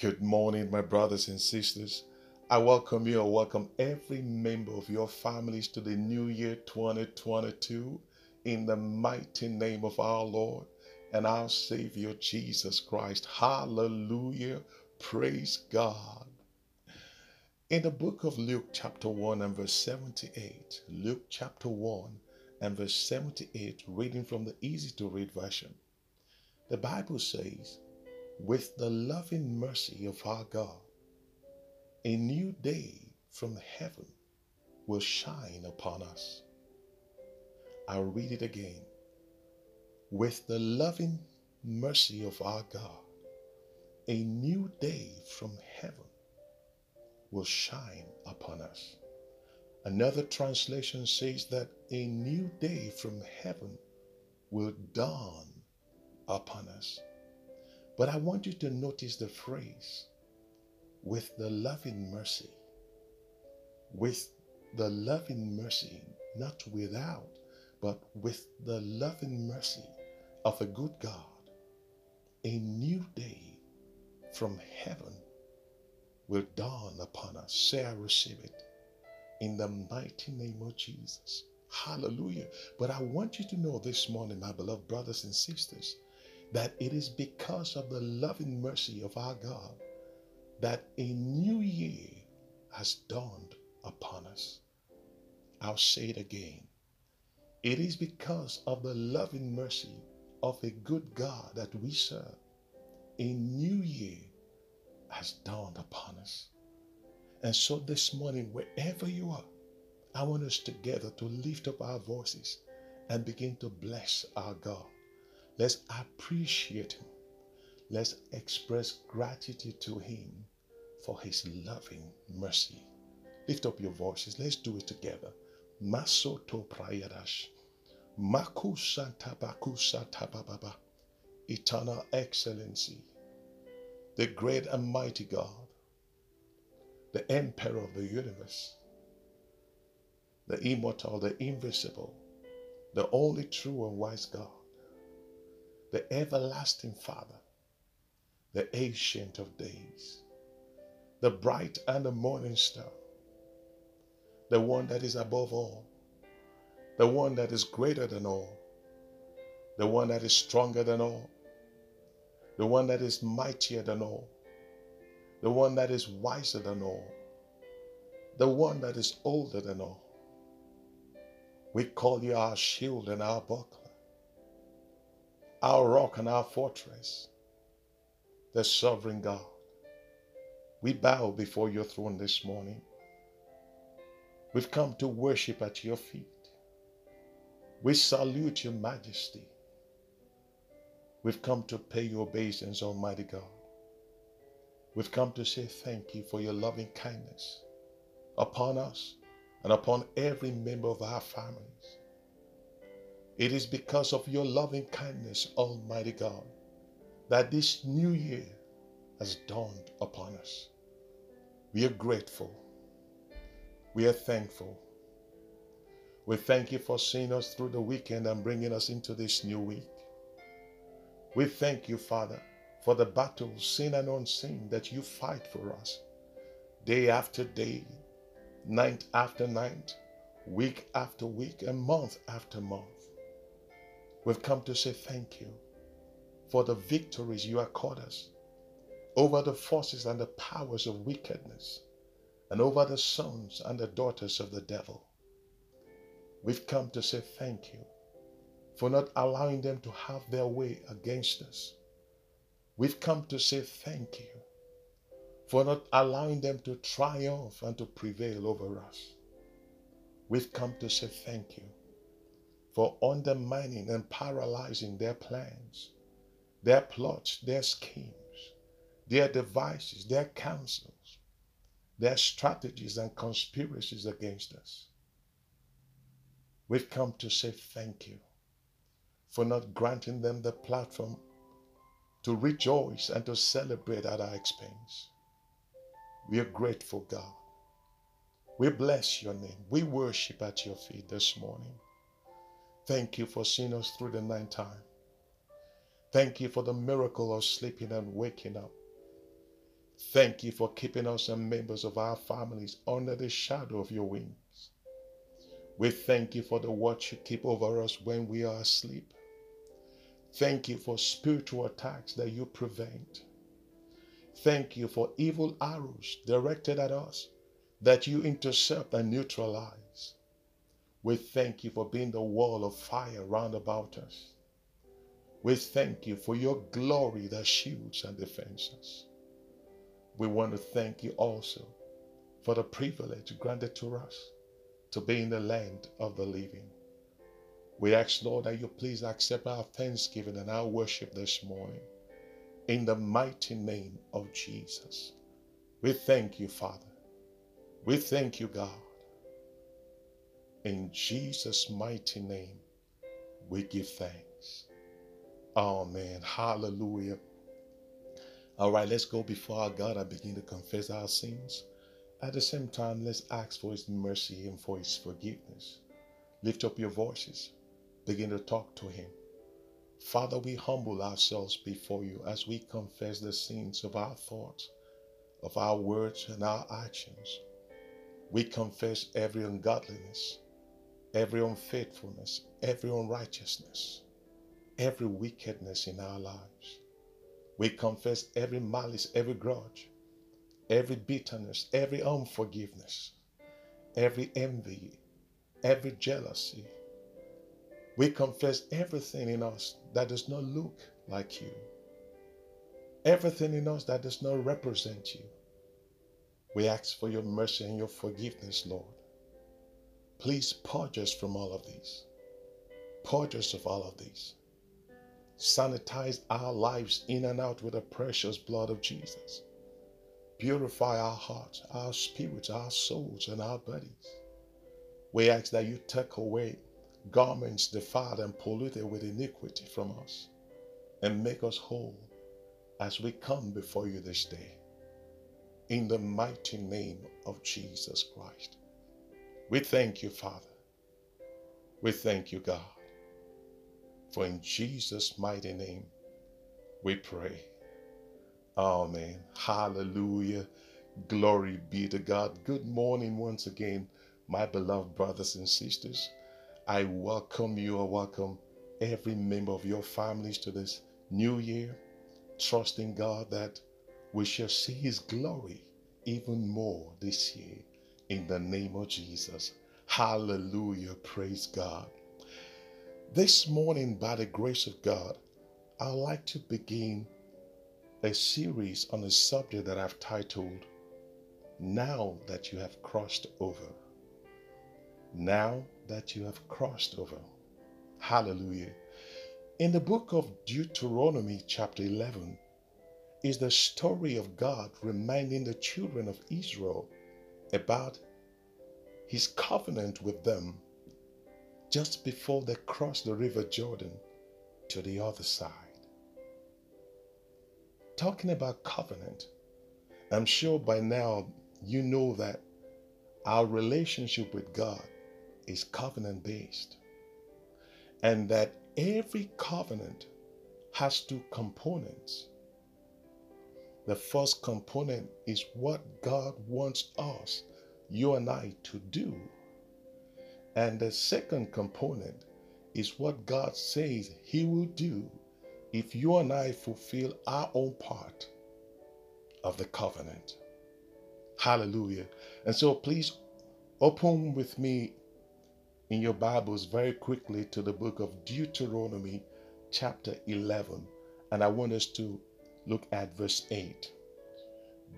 Good morning, my brothers and sisters. I welcome you or welcome every member of your families to the new year 2022 in the mighty name of our Lord and our Savior Jesus Christ. Hallelujah. Praise God. In the book of Luke, chapter 1 and verse 78, Luke chapter 1 and verse 78, reading from the easy to read version, the Bible says, With the loving mercy of our God, a new day from heaven will shine upon us. I'll read it again. With the loving mercy of our God, a new day from heaven will shine upon us. Another translation says that a new day from heaven will dawn upon us. But I want you to notice the phrase with the loving mercy. With the loving mercy, not without, but with the loving mercy of a good God, a new day from heaven will dawn upon us. Say, I receive it in the mighty name of Jesus. Hallelujah. But I want you to know this morning, my beloved brothers and sisters, that it is because of the loving mercy of our God that a new year has dawned upon us. I'll say it again. It is because of the loving mercy of a good God that we serve. A new year has dawned upon us. And so this morning, wherever you are, I want us together to lift up our voices and begin to bless our God. Let's appreciate Him. Let's express gratitude to Him for His loving mercy. Lift up your voices. Let's do it together. Masoto prayadash. Maku Santa Baku Santa Bababa. Eternal excellency. The great and mighty God. The emperor of the universe. The immortal, the invisible. The only true and wise God the everlasting Father, the ancient of days, the bright and the morning star, the one that is above all, the one that is greater than all, the one that is stronger than all, the one that is mightier than all, the one that is wiser than all, the one that is older than all. We call you our shield and our buckler our rock and our fortress, the sovereign God. We bow before your throne this morning. We've come to worship at your feet. We salute your majesty. We've come to pay your obeisance, Almighty God. We've come to say thank you for your loving kindness upon us and upon every member of our families. It is because of your loving kindness, Almighty God, that this new year has dawned upon us. We are grateful. We are thankful. We thank you for seeing us through the weekend and bringing us into this new week. We thank you, Father, for the battles, seen and unseen, that you fight for us day after day, night after night, week after week, and month after month. We've come to say thank you for the victories you accord us over the forces and the powers of wickedness and over the sons and the daughters of the devil. We've come to say thank you for not allowing them to have their way against us. We've come to say thank you for not allowing them to triumph and to prevail over us. We've come to say thank you for undermining and paralyzing their plans, their plots, their schemes, their devices, their counsels, their strategies and conspiracies against us. We've come to say thank you for not granting them the platform to rejoice and to celebrate at our expense. We are grateful, God. We bless your name. We worship at your feet this morning. Thank you for seeing us through the night time. Thank you for the miracle of sleeping and waking up. Thank you for keeping us and members of our families under the shadow of your wings. We thank you for the watch you keep over us when we are asleep. Thank you for spiritual attacks that you prevent. Thank you for evil arrows directed at us that you intercept and neutralize. We thank you for being the wall of fire round about us. We thank you for your glory that shields and defends us. We want to thank you also for the privilege granted to us to be in the land of the living. We ask, Lord, that you please accept our thanksgiving and our worship this morning. In the mighty name of Jesus. We thank you, Father. We thank you, God. In Jesus' mighty name, we give thanks. Amen. Hallelujah. All right, let's go before our God and begin to confess our sins. At the same time, let's ask for His mercy and for His forgiveness. Lift up your voices. Begin to talk to Him. Father, we humble ourselves before you as we confess the sins of our thoughts, of our words, and our actions. We confess every ungodliness, every unfaithfulness, every unrighteousness, every wickedness in our lives. We confess every malice, every grudge, every bitterness, every unforgiveness, every envy, every jealousy. We confess everything in us that does not look like you, everything in us that does not represent you. We ask for your mercy and your forgiveness, Lord. Please purge us from all of these. Purge us of all of these. Sanitize our lives in and out with the precious blood of Jesus. Purify our hearts, our spirits, our souls, and our bodies. We ask that you take away garments defiled and polluted with iniquity from us and make us whole as we come before you this day in the mighty name of Jesus Christ. We thank you, Father. We thank you, God. For in Jesus' mighty name we pray. Amen. Hallelujah. Glory be to God. Good morning once again, my beloved brothers and sisters. I welcome you. I welcome every member of your families to this new year, trusting God that we shall see His glory even more this year in the name of Jesus. Hallelujah. Praise God. This morning, by the grace of God, I'd like to begin a series on a subject that I've titled, Now That You Have Crossed Over. Now that you have crossed over. Hallelujah. In the book of Deuteronomy, chapter 11, is the story of God reminding the children of Israel about his covenant with them just before they crossed the river Jordan to the other side. Talking about covenant, I'm sure by now you know that our relationship with God is covenant based and that every covenant has two components the first component is what God wants us, you and I, to do. And the second component is what God says He will do if you and I fulfill our own part of the covenant. Hallelujah. And so please open with me in your Bibles very quickly to the book of Deuteronomy, chapter 11. And I want us to Look at verse 8.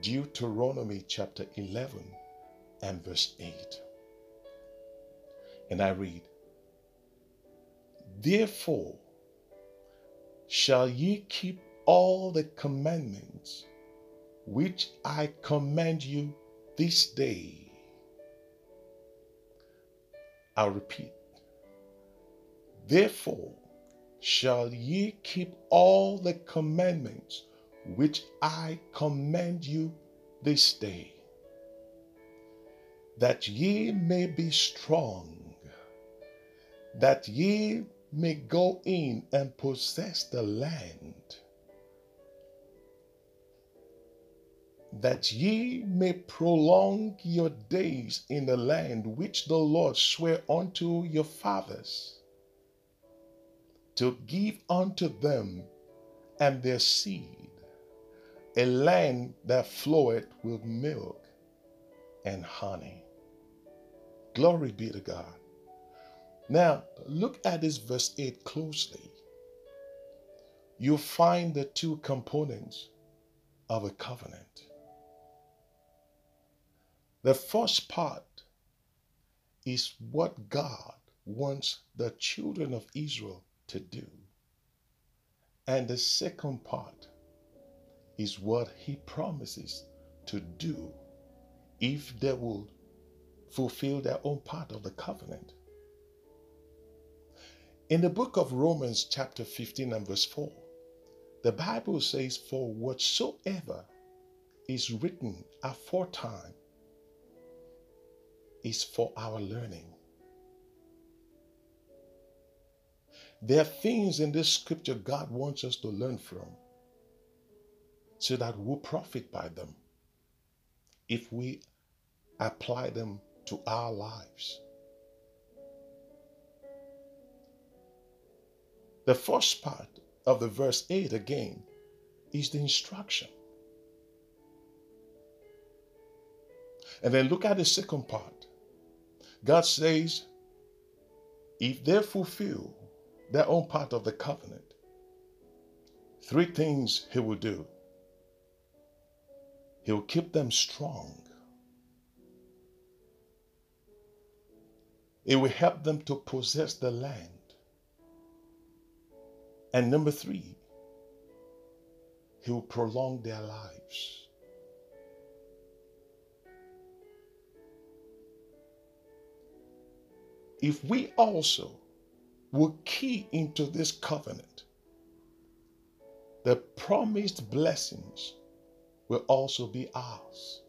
Deuteronomy chapter 11 and verse 8. And I read, Therefore shall ye keep all the commandments which I command you this day. I'll repeat. Therefore shall ye keep all the commandments which I command you this day, that ye may be strong, that ye may go in and possess the land that ye may prolong your days in the land which the Lord sware unto your fathers to give unto them and their seed a land that floweth with milk and honey. Glory be to God. Now, look at this verse 8 closely. You find the two components of a covenant. The first part is what God wants the children of Israel to do. And the second part is what he promises to do if they will fulfill their own part of the covenant. In the book of Romans, chapter 15 and verse 4, the Bible says, For whatsoever is written aforetime is for our learning. There are things in this scripture God wants us to learn from so that we'll profit by them if we apply them to our lives. The first part of the verse 8 again is the instruction. And then look at the second part. God says, if they fulfill their own part of the covenant, three things He will do. He will keep them strong. It will help them to possess the land. And number three, He will prolong their lives. If we also will key into this covenant, the promised blessings will also be ours.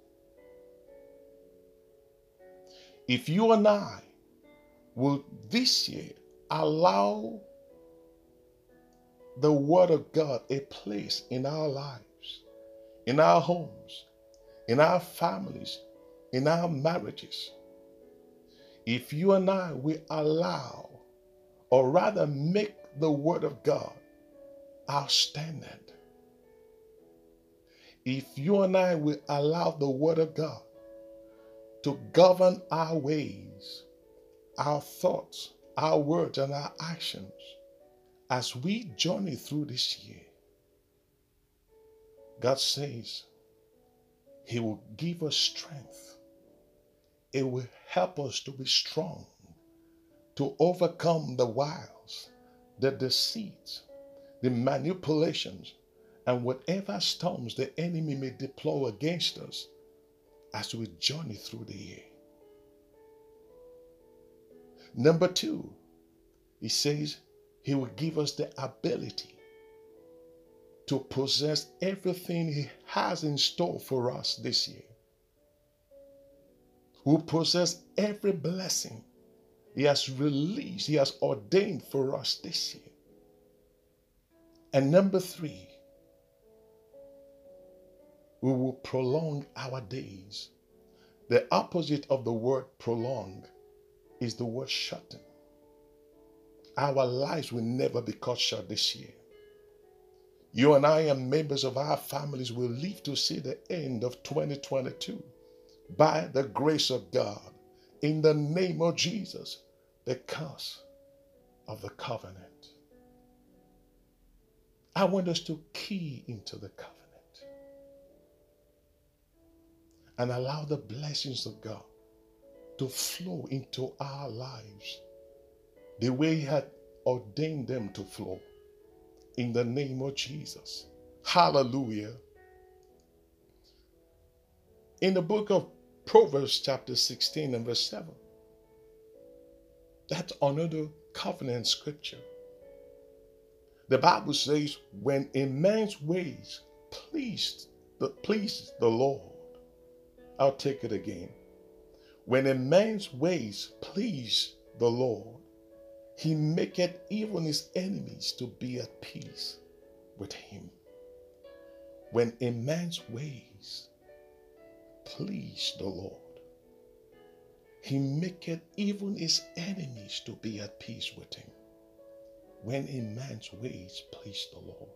If you and I will this year allow the Word of God a place in our lives, in our homes, in our families, in our marriages, if you and I will allow, or rather make the Word of God our standard, if you and I will allow the Word of God to govern our ways, our thoughts, our words, and our actions as we journey through this year, God says He will give us strength. It will help us to be strong, to overcome the wiles, the deceits, the manipulations, and whatever storms the enemy may deploy against us as we journey through the year. Number two, he says he will give us the ability to possess everything he has in store for us this year. We'll possess every blessing he has released, he has ordained for us this year. And number three, we will prolong our days. The opposite of the word prolong is the word shorten. Our lives will never be cut short this year. You and I and members of our families will live to see the end of 2022 by the grace of God in the name of Jesus because of the covenant. I want us to key into the covenant and allow the blessings of God to flow into our lives the way He had ordained them to flow. In the name of Jesus. Hallelujah. In the book of Proverbs, chapter 16 and verse 7, that's another covenant scripture. The Bible says, when a man's ways pleased the pleases the Lord, I'll take it again. When a man's ways please the Lord, he maketh even his enemies to be at peace with him. When a man's ways please the Lord. He maketh even his enemies to be at peace with him. When a man's ways please the Lord.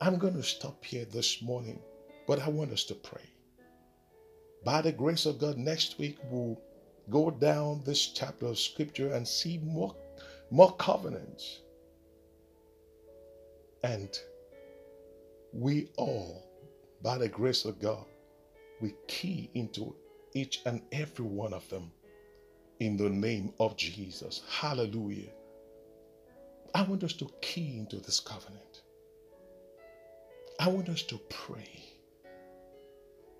I'm going to stop here this morning, but I want us to pray. By the grace of God, next week we'll go down this chapter of scripture and see more, more covenants. And we all, by the grace of God, we key into each and every one of them in the name of Jesus. Hallelujah. I want us to key into this covenant. I want us to pray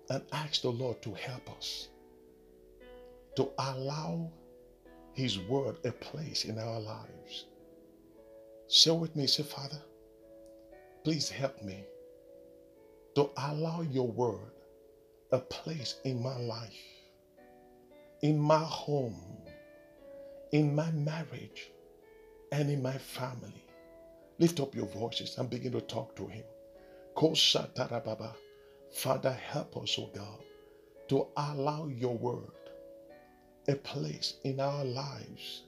and ask the Lord to help us to allow His word a place in our lives. Share with me, say, Father, please help me to allow your word a place in my life, in my home, in my marriage, and in my family. Lift up your voices and begin to talk to Him. Father, help us, O God, to allow your word a place in our lives,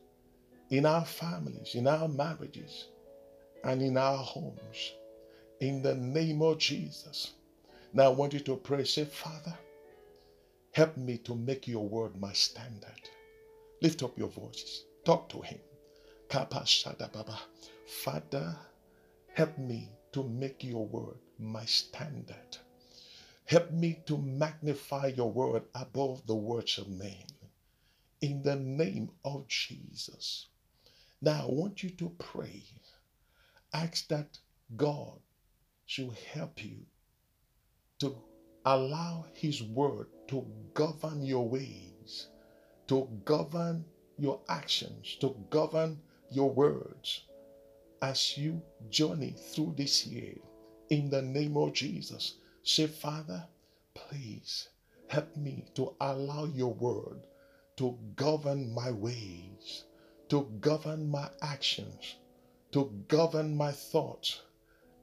in our families, in our marriages, and in our homes. In the name of Jesus. Now I want you to pray. Say, Father, help me to make your word my standard. Lift up your voices. Talk to him. Baba. Father, help me to make your word my standard. Help me to magnify your word above the words of men. In the name of Jesus. Now I want you to pray. Ask that God should help you to allow His word to govern your ways, to govern your actions, to govern your words as you journey through this year. In the name of Jesus, say, Father, please help me to allow your word to govern my ways, to govern my actions, to govern my thoughts,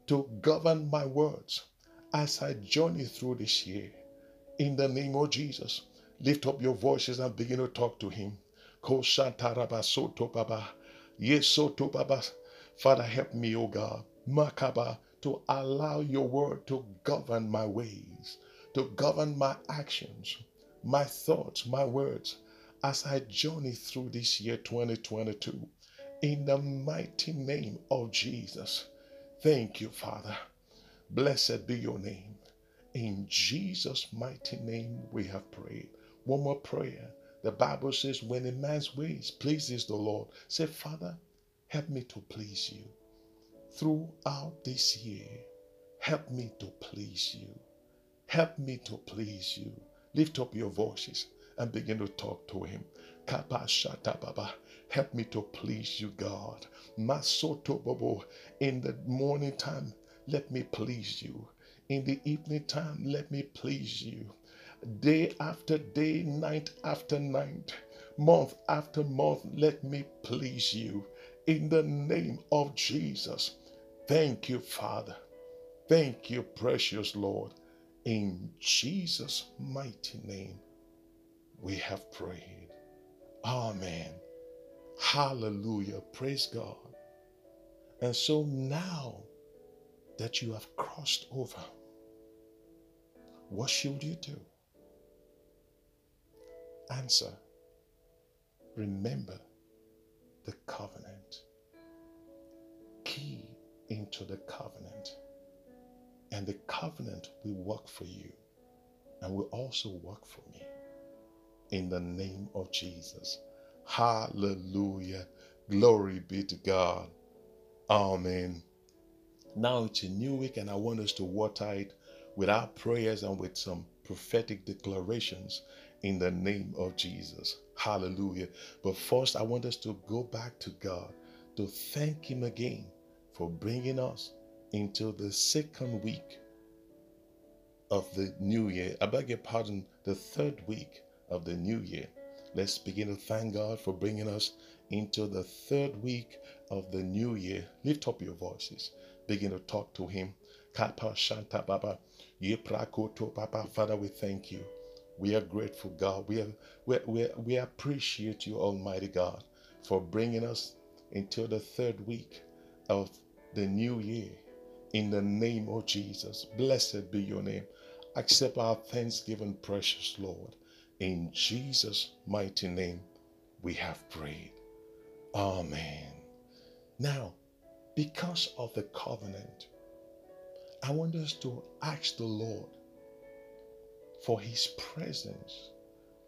to govern my words as I journey through this year. In the name of Jesus, lift up your voices and begin to talk to Him. Father, help me, O God, Makaba, to allow your word to govern my ways, to govern my actions, my thoughts, my words, as I journey through this year 2022. In the mighty name of Jesus. Thank you, Father. Blessed be your name. In Jesus' mighty name we have prayed. One more prayer. The Bible says, when a man's ways pleases the Lord, say, Father, help me to please you. Throughout this year, help me to please you. Help me to please you. Lift up your voices and begin to talk to him. Help me to please you, God. Masoto In the morning time, let me please you. In the evening time, let me please you. Day after day, night after night, month after month, let me please you. In the name of Jesus. Thank you, Father. Thank you, precious Lord. In Jesus' mighty name, we have prayed. Amen. Hallelujah. Praise God. And so now, that you have crossed over, what should you do? Answer Remember the covenant. Into the covenant. And the covenant will work for you and will also work for me. In the name of Jesus. Hallelujah. Glory be to God. Amen. Now it's a new week, and I want us to water it with our prayers and with some prophetic declarations in the name of Jesus. Hallelujah. But first, I want us to go back to God to thank Him again for bringing us into the second week of the new year. I beg your pardon, the third week of the new year. Let's begin to thank God for bringing us into the third week of the new year. Lift up your voices begin to talk to him. Kapa Shanta Father, we thank you. We are grateful, God. We, are, we, we, we appreciate you, Almighty God, for bringing us into the third week of the new year. In the name of Jesus, blessed be your name. Accept our thanksgiving, precious Lord. In Jesus' mighty name, we have prayed. Amen. Now, because of the covenant, I want us to ask the Lord for his presence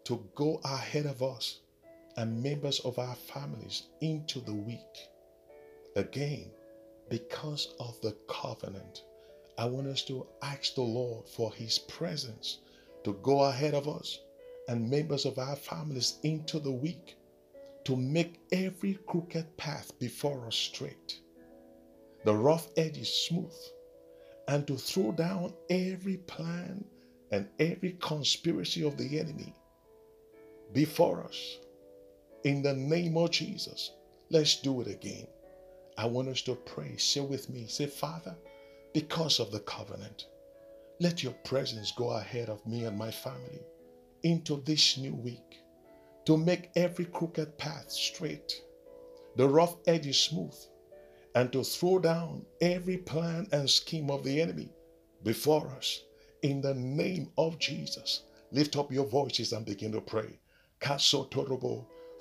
to go ahead of us and members of our families into the week. Again, because of the covenant, I want us to ask the Lord for his presence to go ahead of us and members of our families into the week to make every crooked path before us straight, the rough edges smooth, and to throw down every plan and every conspiracy of the enemy before us. In the name of Jesus, let's do it again. I want us to pray. Say with me. Say, Father, because of the covenant, let your presence go ahead of me and my family into this new week to make every crooked path straight, the rough edges smooth, and to throw down every plan and scheme of the enemy before us in the name of Jesus. Lift up your voices and begin to pray.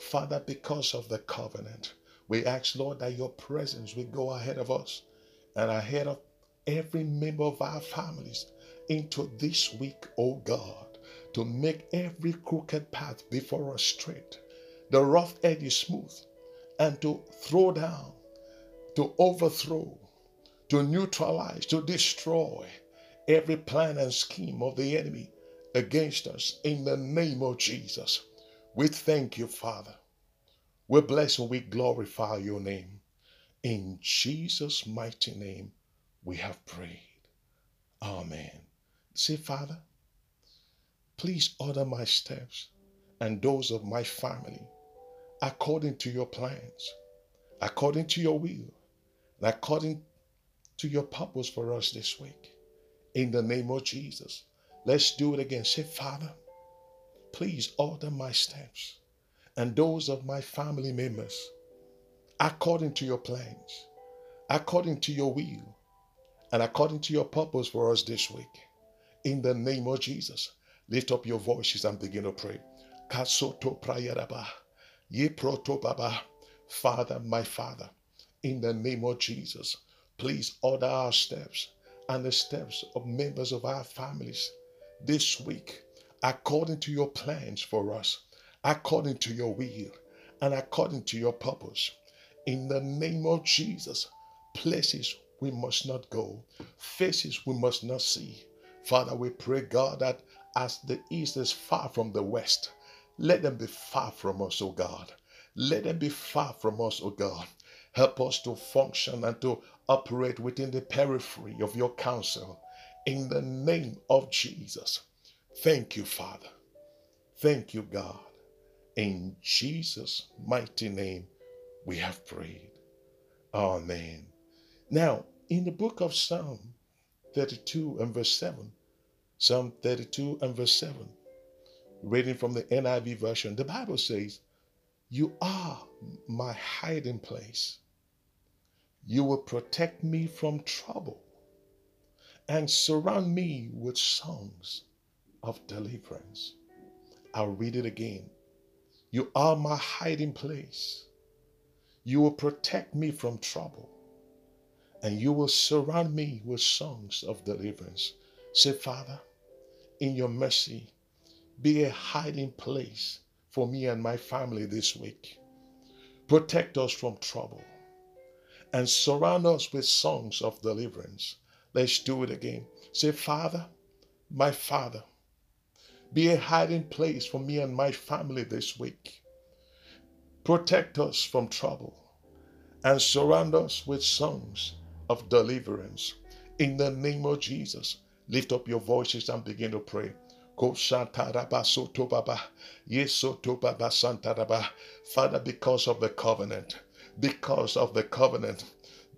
Father, because of the covenant, we ask, Lord, that your presence will go ahead of us and ahead of every member of our families into this week, O God, to make every crooked path before us straight, the rough edge smooth, and to throw down, to overthrow, to neutralize, to destroy every plan and scheme of the enemy against us in the name of Jesus. We thank you, Father. We bless and we glorify your name. In Jesus' mighty name, we have prayed. Amen. Say, Father, please order my steps and those of my family according to your plans, according to your will, and according to your purpose for us this week in the name of Jesus. Let's do it again. Say, Father, please order my steps and those of my family members according to your plans, according to your will, and according to your purpose for us this week. In the name of Jesus, lift up your voices and begin to pray. Kasoto prayaraba, ye proto Father, my Father, in the name of Jesus, please order our steps and the steps of members of our families this week according to your plans for us, according to your will, and according to your purpose. In the name of Jesus, places we must not go, faces we must not see. Father, we pray, God, that as the east is far from the west, let them be far from us, O God. Let them be far from us, O God. Help us to function and to operate within the periphery of your counsel in the name of Jesus. Thank you, Father. Thank you, God. In Jesus' mighty name, we have prayed. Amen. Now, in the book of Psalm 32 and verse 7, Psalm 32 and verse 7, reading from the NIV version, the Bible says, You are my hiding place. You will protect me from trouble and surround me with songs of deliverance. I'll read it again. You are my hiding place. You will protect me from trouble and you will surround me with songs of deliverance. Say, Father, in your mercy, be a hiding place for me and my family this week. Protect us from trouble and surround us with songs of deliverance. Let's do it again. Say, Father, my Father, be a hiding place for me and my family this week. Protect us from trouble and surround us with songs of deliverance. In the name of Jesus, lift up your voices and begin to pray. Father, because of the covenant, because of the covenant.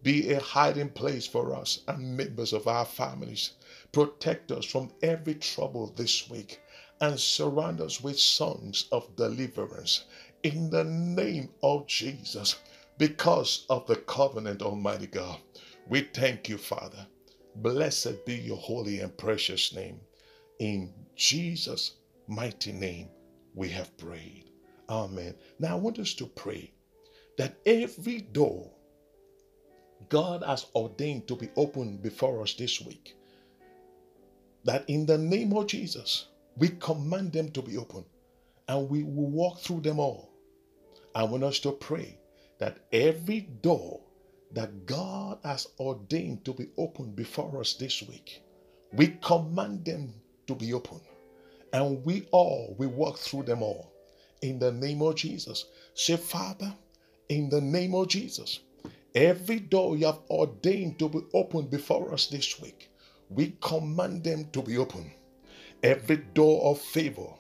Be a hiding place for us and members of our families. Protect us from every trouble this week and surround us with songs of deliverance in the name of Jesus because of the covenant, Almighty God. We thank you, Father. Blessed be your holy and precious name. In Jesus' mighty name, we have prayed. Amen. Now, I want us to pray that every door God has ordained to be opened before us this week, that in the name of Jesus, we command them to be open and we will walk through them all. I want us to pray that every door that God has ordained to be open before us this week, we command them to be open. And we all, we walk through them all. In the name of Jesus. Say, Father, in the name of Jesus, every door you have ordained to be open before us this week, we command them to be open. Every door of favor,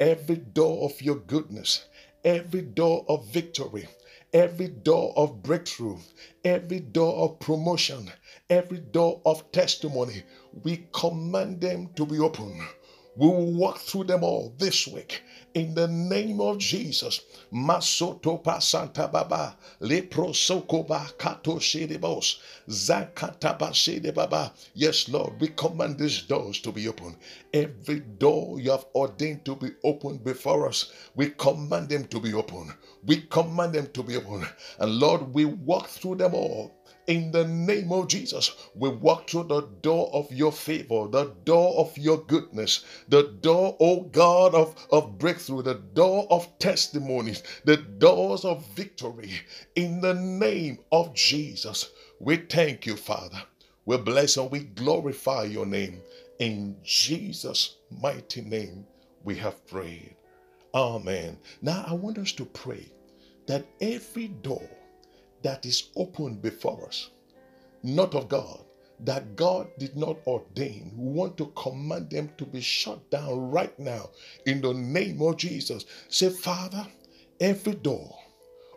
every door of your goodness, every door of victory, every door of breakthrough, every door of promotion, every door of testimony, we command them to be open. We will walk through them all this week in the name of Jesus. Masoto pasanta baba lepro sokoba kato shedebos zakataba baba. Yes, Lord, we command these doors to be open. Every door you have ordained to be open before us, we command them to be open. We command them to be open, and Lord, we walk through them all in the name of Jesus, we walk through the door of your favor, the door of your goodness, the door, oh God, of, of breakthrough, the door of testimonies, the doors of victory. In the name of Jesus, we thank you, Father. We bless and we glorify your name. In Jesus' mighty name, we have prayed. Amen. Now, I want us to pray that every door that is open before us, not of God, that God did not ordain. We want to command them to be shut down right now in the name of Jesus. Say, Father, every door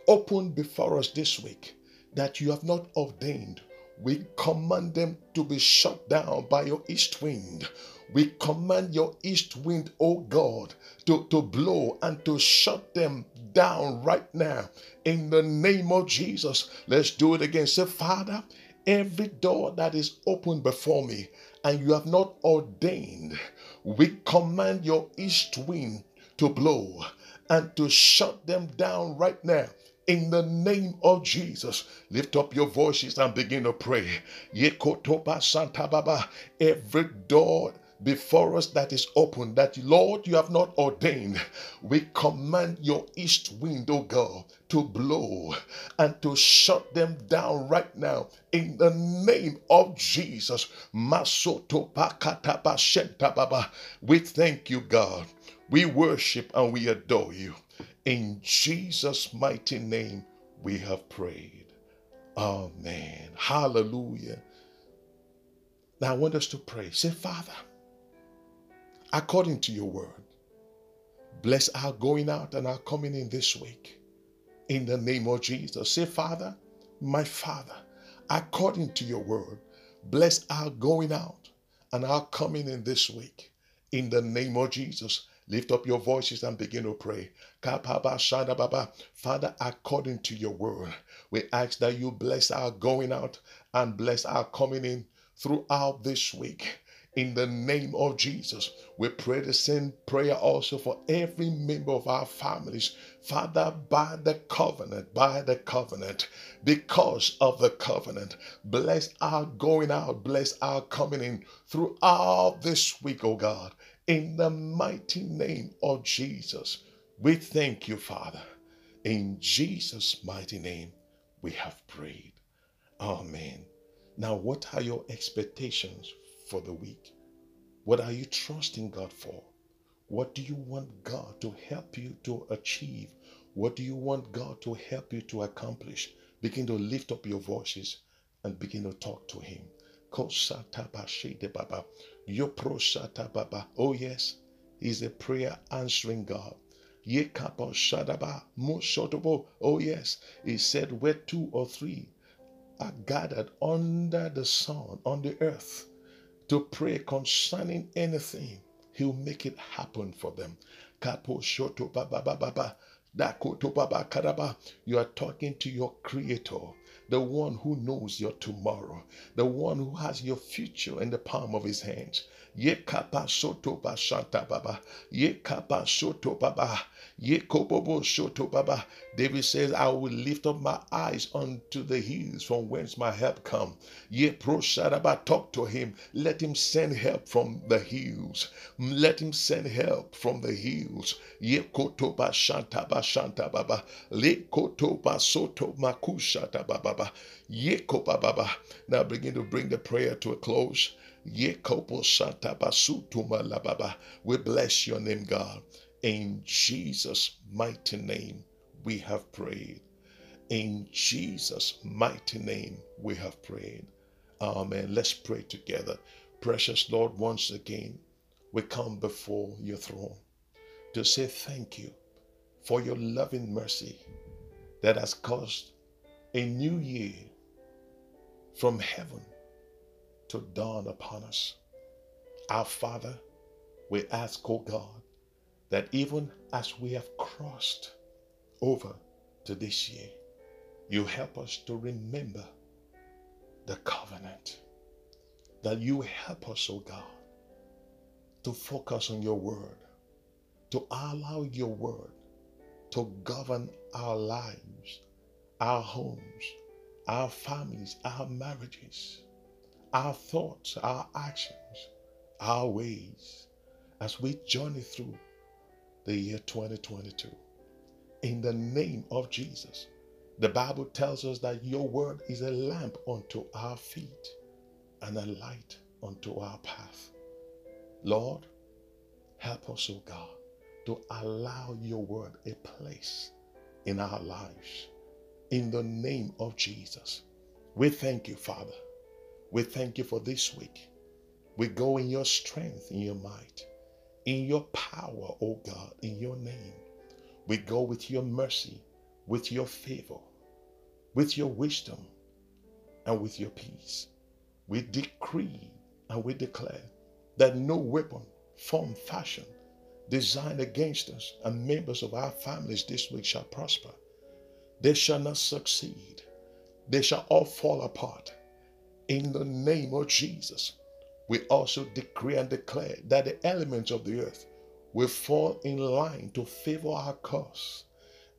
open before us this week that you have not ordained, we command them to be shut down by your east wind. We command your east wind, O God, to, to blow and to shut them down right now. In the name of Jesus, let's do it again. Say, Father, every door that is open before me and you have not ordained, we command your east wind to blow and to shut them down right now in the name of Jesus. Lift up your voices and begin to pray. Every door before us that is open, that Lord, you have not ordained. We command your east wind, oh God, to blow and to shut them down right now in the name of Jesus. We thank you, God. We worship and we adore you. In Jesus' mighty name, we have prayed. Amen. Hallelujah. Now I want us to pray. Say, Father, according to your word. Bless our going out and our coming in this week. In the name of Jesus. Say, Father, my Father, according to your word, bless our going out and our coming in this week. In the name of Jesus. Lift up your voices and begin to pray. Father, according to your word, we ask that you bless our going out and bless our coming in throughout this week. In the name of Jesus, we pray the same prayer also for every member of our families. Father, by the covenant, by the covenant, because of the covenant, bless our going out, bless our coming in throughout this week, oh God. In the mighty name of Jesus, we thank you, Father. In Jesus' mighty name, we have prayed. Amen. Now, what are your expectations for the week? What are you trusting God for? What do you want God to help you to achieve? What do you want God to help you to accomplish? Begin to lift up your voices and begin to talk to Him. Oh, yes, He's a prayer answering God. Oh, yes, He said, Where two or three are gathered under the sun, on the earth to pray concerning anything, He'll make it happen for them. Kapo baba baba. You are talking to your creator the one who knows your tomorrow, the one who has your future in the palm of his hands. Ye kapa soto ba shanta baba. Ye kapa soto baba. Ye kobobo soto baba. David says, I will lift up my eyes unto the hills from whence my help come. Ye pro shadaba. Talk to him. Let him send help from the hills. Let him send help from the hills. Ye koto ba shanta ba shanta baba. Le koto ba soto makushata baba. Ye kopa baba. Now begin to bring the prayer to a close. We bless your name, God. In Jesus' mighty name, we have prayed. In Jesus' mighty name, we have prayed. Amen. Let's pray together. Precious Lord, once again, we come before your throne to say thank you for your loving mercy that has caused a new year from heaven to dawn upon us. Our Father, we ask, O oh God, that even as we have crossed over to this year, you help us to remember the covenant. That you help us, O oh God, to focus on your word, to allow your word to govern our lives, our homes, our families, our marriages our thoughts, our actions, our ways as we journey through the year 2022. In the name of Jesus, the Bible tells us that your word is a lamp unto our feet and a light unto our path. Lord, help us, O oh God, to allow your word a place in our lives. In the name of Jesus, we thank you, Father we thank you for this week. We go in your strength, in your might, in your power, O God, in your name. We go with your mercy, with your favor, with your wisdom, and with your peace. We decree and we declare that no weapon, form, fashion, designed against us and members of our families this week shall prosper. They shall not succeed. They shall all fall apart in the name of Jesus, we also decree and declare that the elements of the earth will fall in line to favor our cause,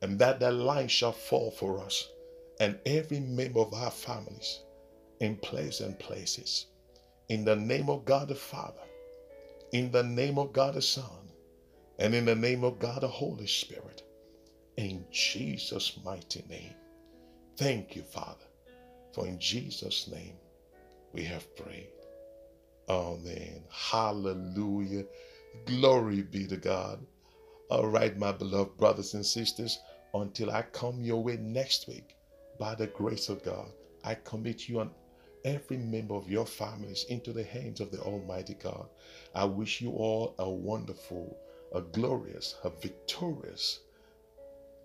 and that the line shall fall for us and every member of our families in place and places. In the name of God the Father, in the name of God the Son, and in the name of God the Holy Spirit, in Jesus' mighty name. Thank you, Father, for in Jesus' name we have prayed. Amen. Hallelujah. Glory be to God. All right, my beloved brothers and sisters, until I come your way next week, by the grace of God, I commit you and every member of your families into the hands of the Almighty God. I wish you all a wonderful, a glorious, a victorious,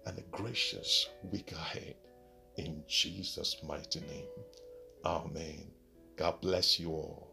and a gracious week ahead. In Jesus' mighty name. Amen. God bless you all.